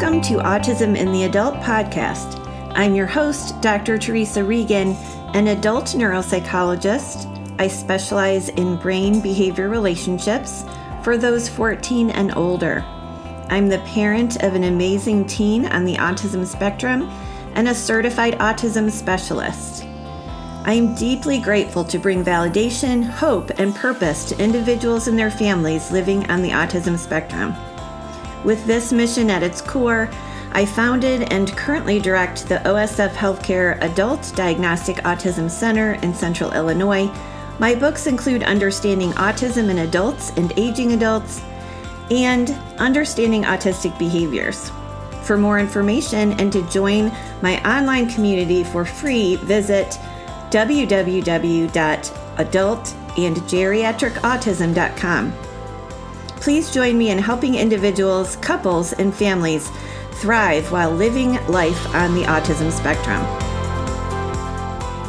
Welcome to Autism in the Adult podcast. I'm your host, Dr. Theresa Regan, an adult neuropsychologist. I specialize in brain behavior relationships for those 14 and older. I'm the parent of an amazing teen on the autism spectrum and a certified autism specialist. I am deeply grateful to bring validation, hope, and purpose to individuals and their families living on the autism spectrum. With this mission at its core, I founded and currently direct the OSF Healthcare Adult Diagnostic Autism Center in Central Illinois. My books include Understanding Autism in Adults and Aging Adults and Understanding Autistic Behaviors. For more information and to join my online community for free, visit www.adultandgeriatricautism.com. Please join me in helping individuals, couples, and families thrive while living life on the autism spectrum.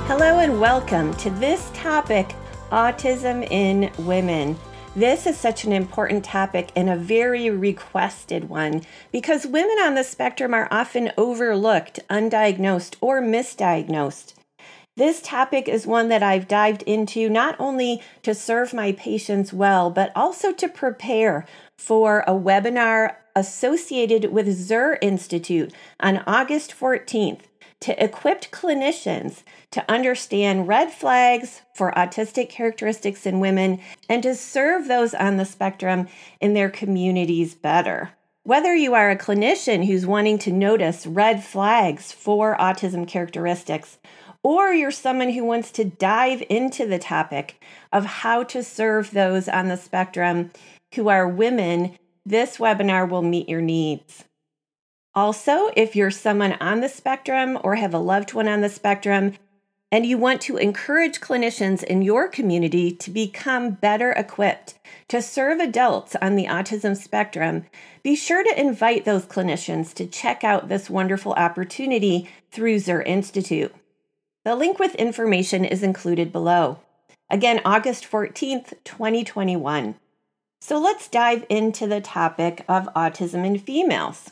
Hello, and welcome to this topic autism in women. This is such an important topic and a very requested one because women on the spectrum are often overlooked, undiagnosed, or misdiagnosed. This topic is one that I've dived into not only to serve my patients well, but also to prepare for a webinar associated with Zur Institute on August 14th to equip clinicians to understand red flags for autistic characteristics in women and to serve those on the spectrum in their communities better. Whether you are a clinician who's wanting to notice red flags for autism characteristics, or you're someone who wants to dive into the topic of how to serve those on the spectrum who are women, this webinar will meet your needs. Also, if you're someone on the spectrum or have a loved one on the spectrum, and you want to encourage clinicians in your community to become better equipped to serve adults on the autism spectrum, be sure to invite those clinicians to check out this wonderful opportunity through Zur Institute. The link with information is included below. Again, August 14th, 2021. So let's dive into the topic of autism in females.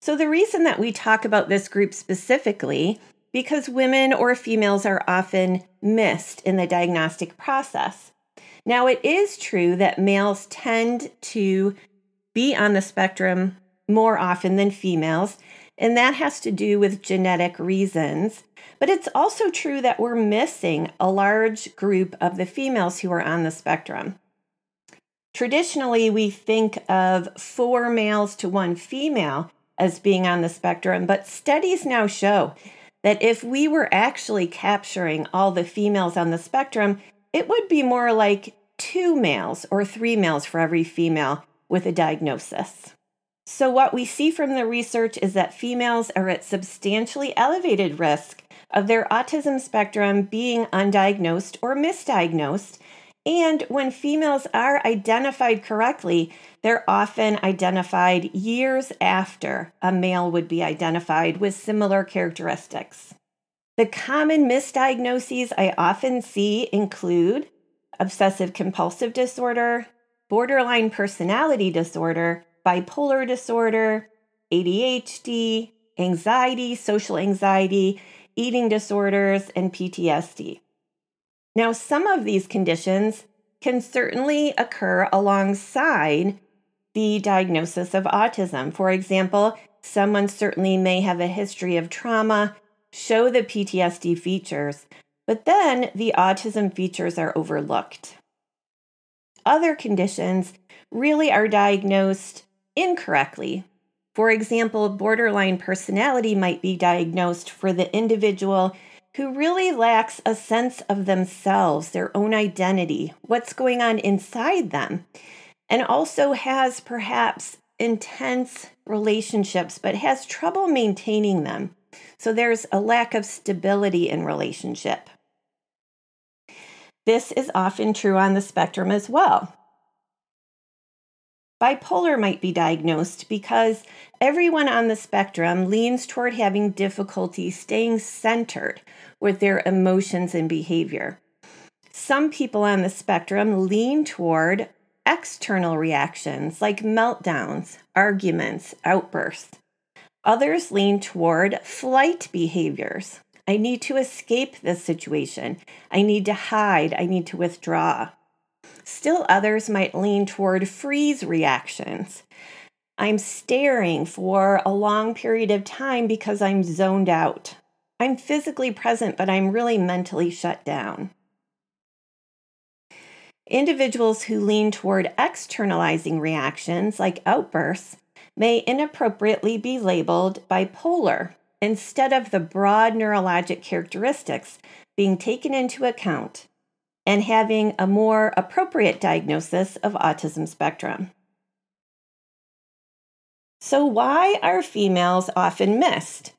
So, the reason that we talk about this group specifically, because women or females are often missed in the diagnostic process. Now, it is true that males tend to be on the spectrum more often than females, and that has to do with genetic reasons. But it's also true that we're missing a large group of the females who are on the spectrum. Traditionally, we think of four males to one female as being on the spectrum, but studies now show that if we were actually capturing all the females on the spectrum, it would be more like two males or three males for every female with a diagnosis. So, what we see from the research is that females are at substantially elevated risk of their autism spectrum being undiagnosed or misdiagnosed. And when females are identified correctly, they're often identified years after a male would be identified with similar characteristics. The common misdiagnoses I often see include obsessive compulsive disorder, borderline personality disorder, bipolar disorder, ADHD, anxiety, social anxiety, eating disorders, and PTSD. Now, some of these conditions can certainly occur alongside the diagnosis of autism. For example, someone certainly may have a history of trauma, show the PTSD features, but then the autism features are overlooked. Other conditions really are diagnosed incorrectly. For example, borderline personality might be diagnosed for the individual who really lacks a sense of themselves, their own identity, what's going on inside them, and also has perhaps intense relationships but has trouble maintaining them. So there's a lack of stability in relationship. This is often true on the spectrum as well. Bipolar might be diagnosed because everyone on the spectrum leans toward having difficulty staying centered with their emotions and behavior. Some people on the spectrum lean toward external reactions like meltdowns, arguments, outbursts. Others lean toward flight behaviors. I need to escape this situation. I need to hide. I need to withdraw. Still, others might lean toward freeze reactions. I'm staring for a long period of time because I'm zoned out. I'm physically present, but I'm really mentally shut down. Individuals who lean toward externalizing reactions, like outbursts, may inappropriately be labeled bipolar instead of the broad neurologic characteristics being taken into account and having a more appropriate diagnosis of autism spectrum. So, why are females often missed?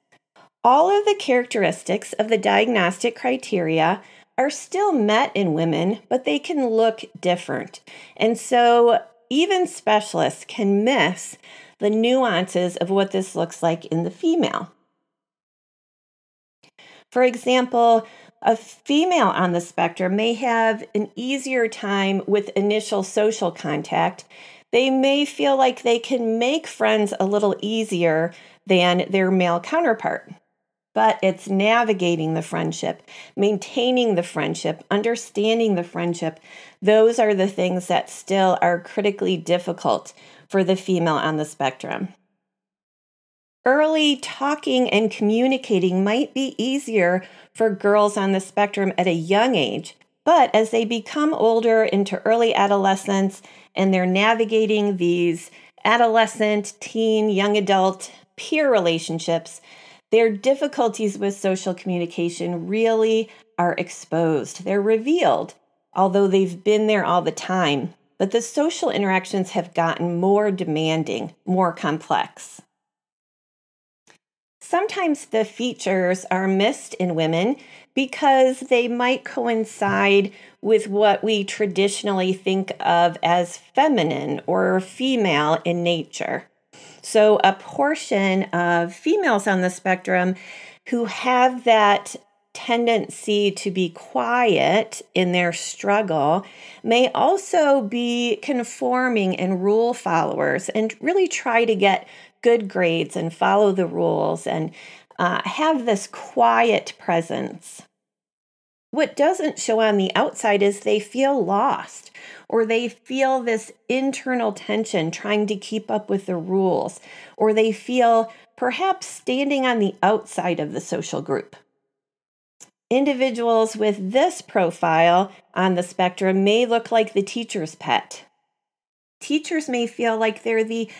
All of the characteristics of the diagnostic criteria are still met in women, but they can look different. And so, even specialists can miss the nuances of what this looks like in the female. For example, a female on the spectrum may have an easier time with initial social contact. They may feel like they can make friends a little easier than their male counterpart. But it's navigating the friendship, maintaining the friendship, understanding the friendship. Those are the things that still are critically difficult for the female on the spectrum. Early talking and communicating might be easier for girls on the spectrum at a young age, but as they become older into early adolescence and they're navigating these adolescent, teen, young adult peer relationships, their difficulties with social communication really are exposed. They're revealed, although they've been there all the time but the social interactions have gotten more demanding, more complex. Sometimes the features are missed in women because they might coincide with what we traditionally think of as feminine or female in nature. So, a portion of females on the spectrum who have that tendency to be quiet in their struggle may also be conforming and rule followers and really try to get good grades and follow the rules and uh, have this quiet presence. What doesn't show on the outside is they feel lost or they feel this internal tension trying to keep up with the rules, or they feel perhaps standing on the outside of the social group. Individuals with this profile on the spectrum may look like the teacher's pet. Teachers may feel like they're the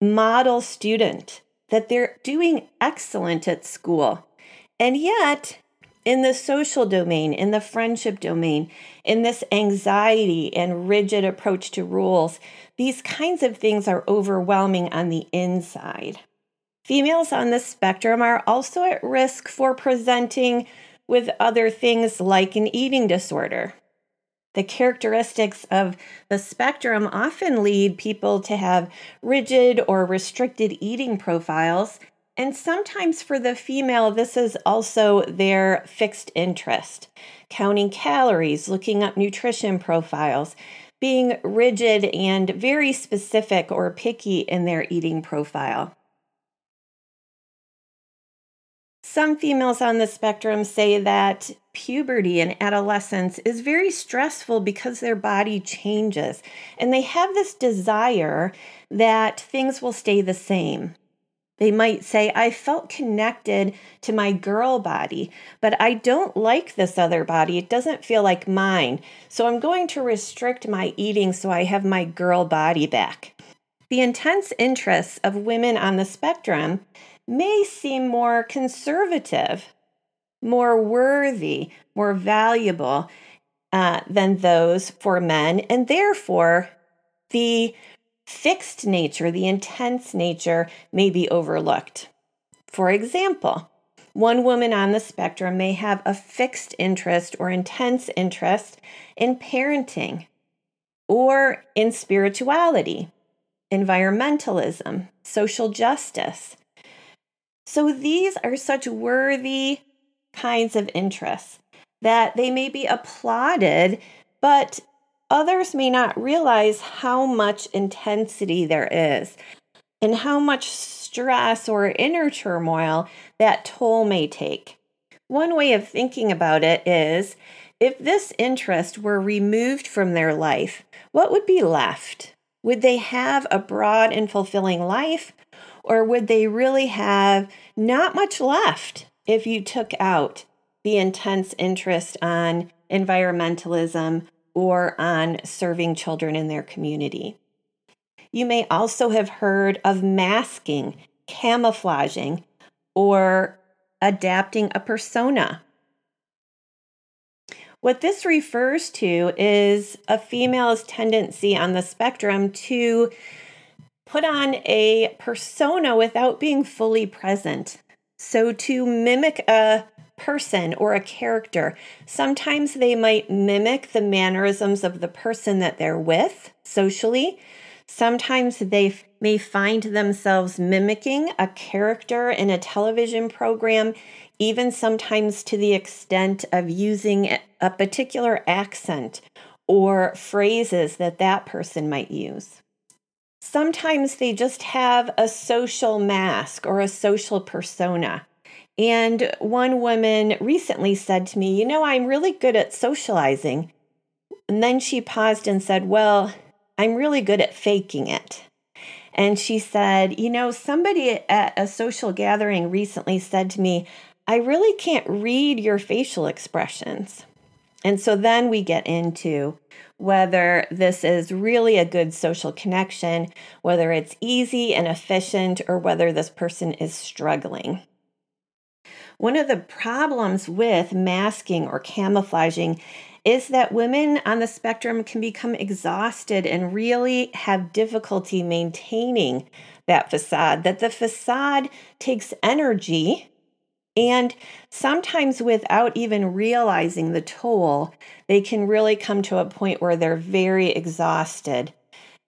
model student, that they're doing excellent at school. And yet, in the social domain, in the friendship domain, in this anxiety and rigid approach to rules, these kinds of things are overwhelming on the inside. Females on the spectrum are also at risk for presenting with other things like an eating disorder. The characteristics of the spectrum often lead people to have rigid or restricted eating profiles. And sometimes for the female, this is also their fixed interest counting calories, looking up nutrition profiles, being rigid and very specific or picky in their eating profile. Some females on the spectrum say that puberty and adolescence is very stressful because their body changes and they have this desire that things will stay the same. They might say, I felt connected to my girl body, but I don't like this other body. It doesn't feel like mine. So I'm going to restrict my eating so I have my girl body back. The intense interests of women on the spectrum may seem more conservative, more worthy, more valuable uh, than those for men. And therefore, the fixed nature, the intense nature, may be overlooked. For example, one woman on the spectrum may have a fixed interest or intense interest in parenting or in spirituality, environmentalism, social justice, so these are such worthy kinds of interests that they may be applauded, but others may not realize how much intensity there is. and how much stress or inner turmoil that toll may take. One way of thinking about it is if this interest were removed from their life, what would be left? Would they have a broad and fulfilling life, or would they really have not much left if you took out the intense interest on environmentalism or on serving children in their community? You may also have heard of masking, camouflaging, or adapting a persona. What this refers to is a female's tendency on the spectrum to put on a persona without being fully present. So, to mimic a person or a character, sometimes they might mimic the mannerisms of the person that they're with socially. Sometimes they may find themselves mimicking a character in a television program even sometimes to the extent of using a particular accent or phrases that that person might use. Sometimes they just have a social mask or a social persona. And one woman recently said to me, You know, I'm really good at socializing. And then she paused and said, Well, I'm really good at faking it. And she said, You know, somebody at a social gathering recently said to me, I really can't read your facial expressions. And so then we get into whether this is really a good social connection, whether it's easy and efficient, or whether this person is struggling. One of the problems with masking or camouflaging is that women on the spectrum can become exhausted and really have difficulty maintaining that facade, that the facade takes energy and sometimes, without even realizing the toll, they can really come to a point where they're very exhausted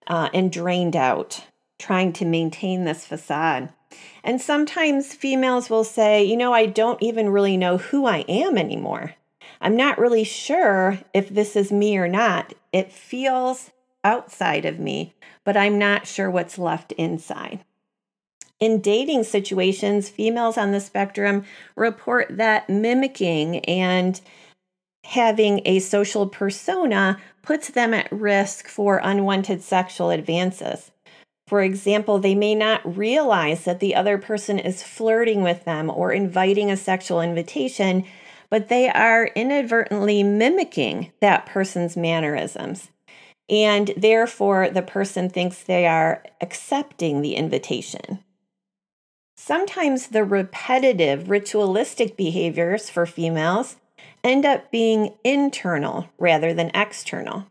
uh, and drained out trying to maintain this facade. And sometimes females will say, you know, I don't even really know who I am anymore. I'm not really sure if this is me or not. It feels outside of me, but I'm not sure what's left inside. In dating situations, females on the spectrum report that mimicking and having a social persona puts them at risk for unwanted sexual advances. For example, they may not realize that the other person is flirting with them or inviting a sexual invitation, but they are inadvertently mimicking that person's mannerisms. And therefore, the person thinks they are accepting the invitation. Sometimes the repetitive, ritualistic behaviors for females end up being internal rather than external.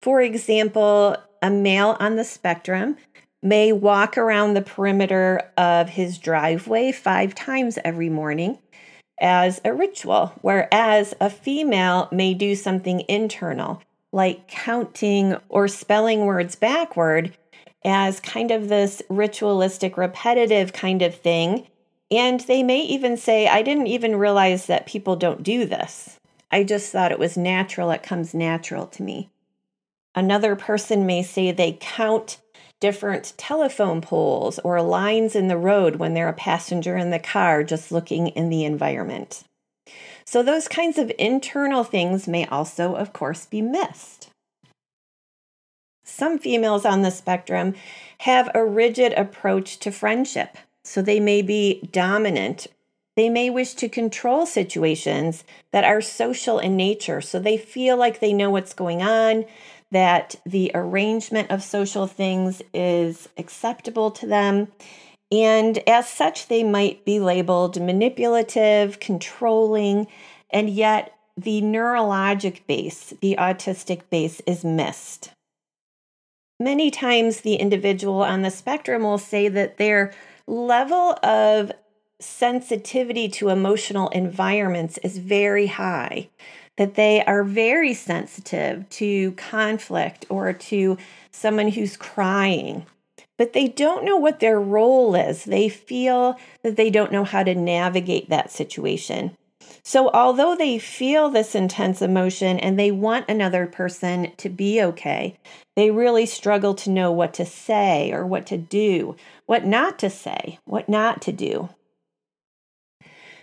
For example, a male on the spectrum may walk around the perimeter of his driveway five times every morning as a ritual, whereas a female may do something internal, like counting or spelling words backward as kind of this ritualistic, repetitive kind of thing. And they may even say, I didn't even realize that people don't do this. I just thought it was natural. It comes natural to me. Another person may say they count different telephone poles or lines in the road when they're a passenger in the car just looking in the environment. So, those kinds of internal things may also, of course, be missed. Some females on the spectrum have a rigid approach to friendship. So they may be dominant. They may wish to control situations that are social in nature. So they feel like they know what's going on, that the arrangement of social things is acceptable to them. And as such, they might be labeled manipulative, controlling, and yet the neurologic base, the autistic base, is missed. Many times, the individual on the spectrum will say that their level of sensitivity to emotional environments is very high, that they are very sensitive to conflict or to someone who's crying, but they don't know what their role is. They feel that they don't know how to navigate that situation. So, although they feel this intense emotion and they want another person to be okay, they really struggle to know what to say or what to do, what not to say, what not to do.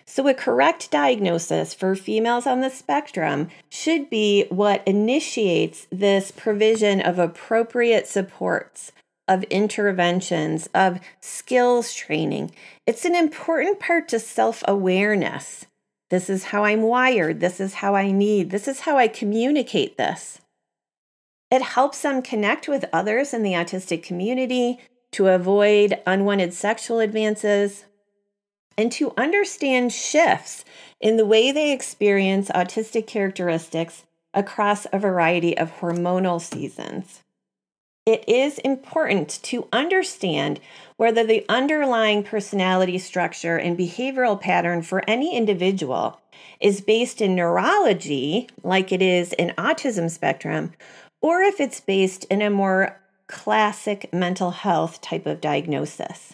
So, a correct diagnosis for females on the spectrum should be what initiates this provision of appropriate supports, of interventions, of skills training. It's an important part to self awareness. This is how I'm wired. This is how I need. This is how I communicate this. It helps them connect with others in the autistic community to avoid unwanted sexual advances, and to understand shifts in the way they experience autistic characteristics across a variety of hormonal seasons. It is important to understand whether the underlying personality structure and behavioral pattern for any individual is based in neurology, like it is in autism spectrum, or if it's based in a more classic mental health type of diagnosis.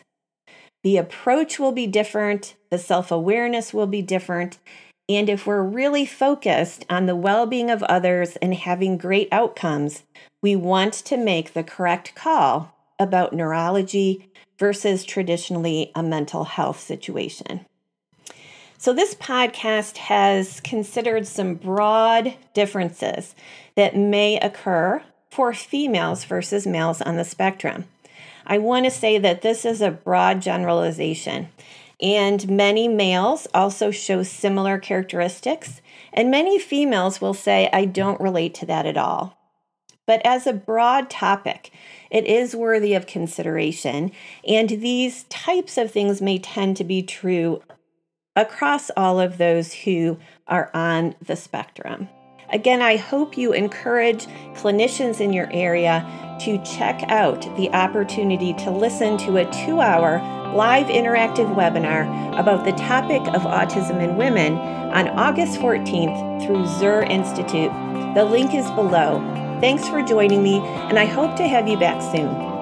The approach will be different, the self awareness will be different. And if we're really focused on the well being of others and having great outcomes, we want to make the correct call about neurology versus traditionally a mental health situation. So, this podcast has considered some broad differences that may occur for females versus males on the spectrum. I want to say that this is a broad generalization, and many males also show similar characteristics, and many females will say, I don't relate to that at all. But as a broad topic, it is worthy of consideration, and these types of things may tend to be true across all of those who are on the spectrum. Again, I hope you encourage clinicians in your area to check out the opportunity to listen to a two hour live interactive webinar about the topic of autism in women on August 14th through Zur Institute. The link is below. Thanks for joining me, and I hope to have you back soon.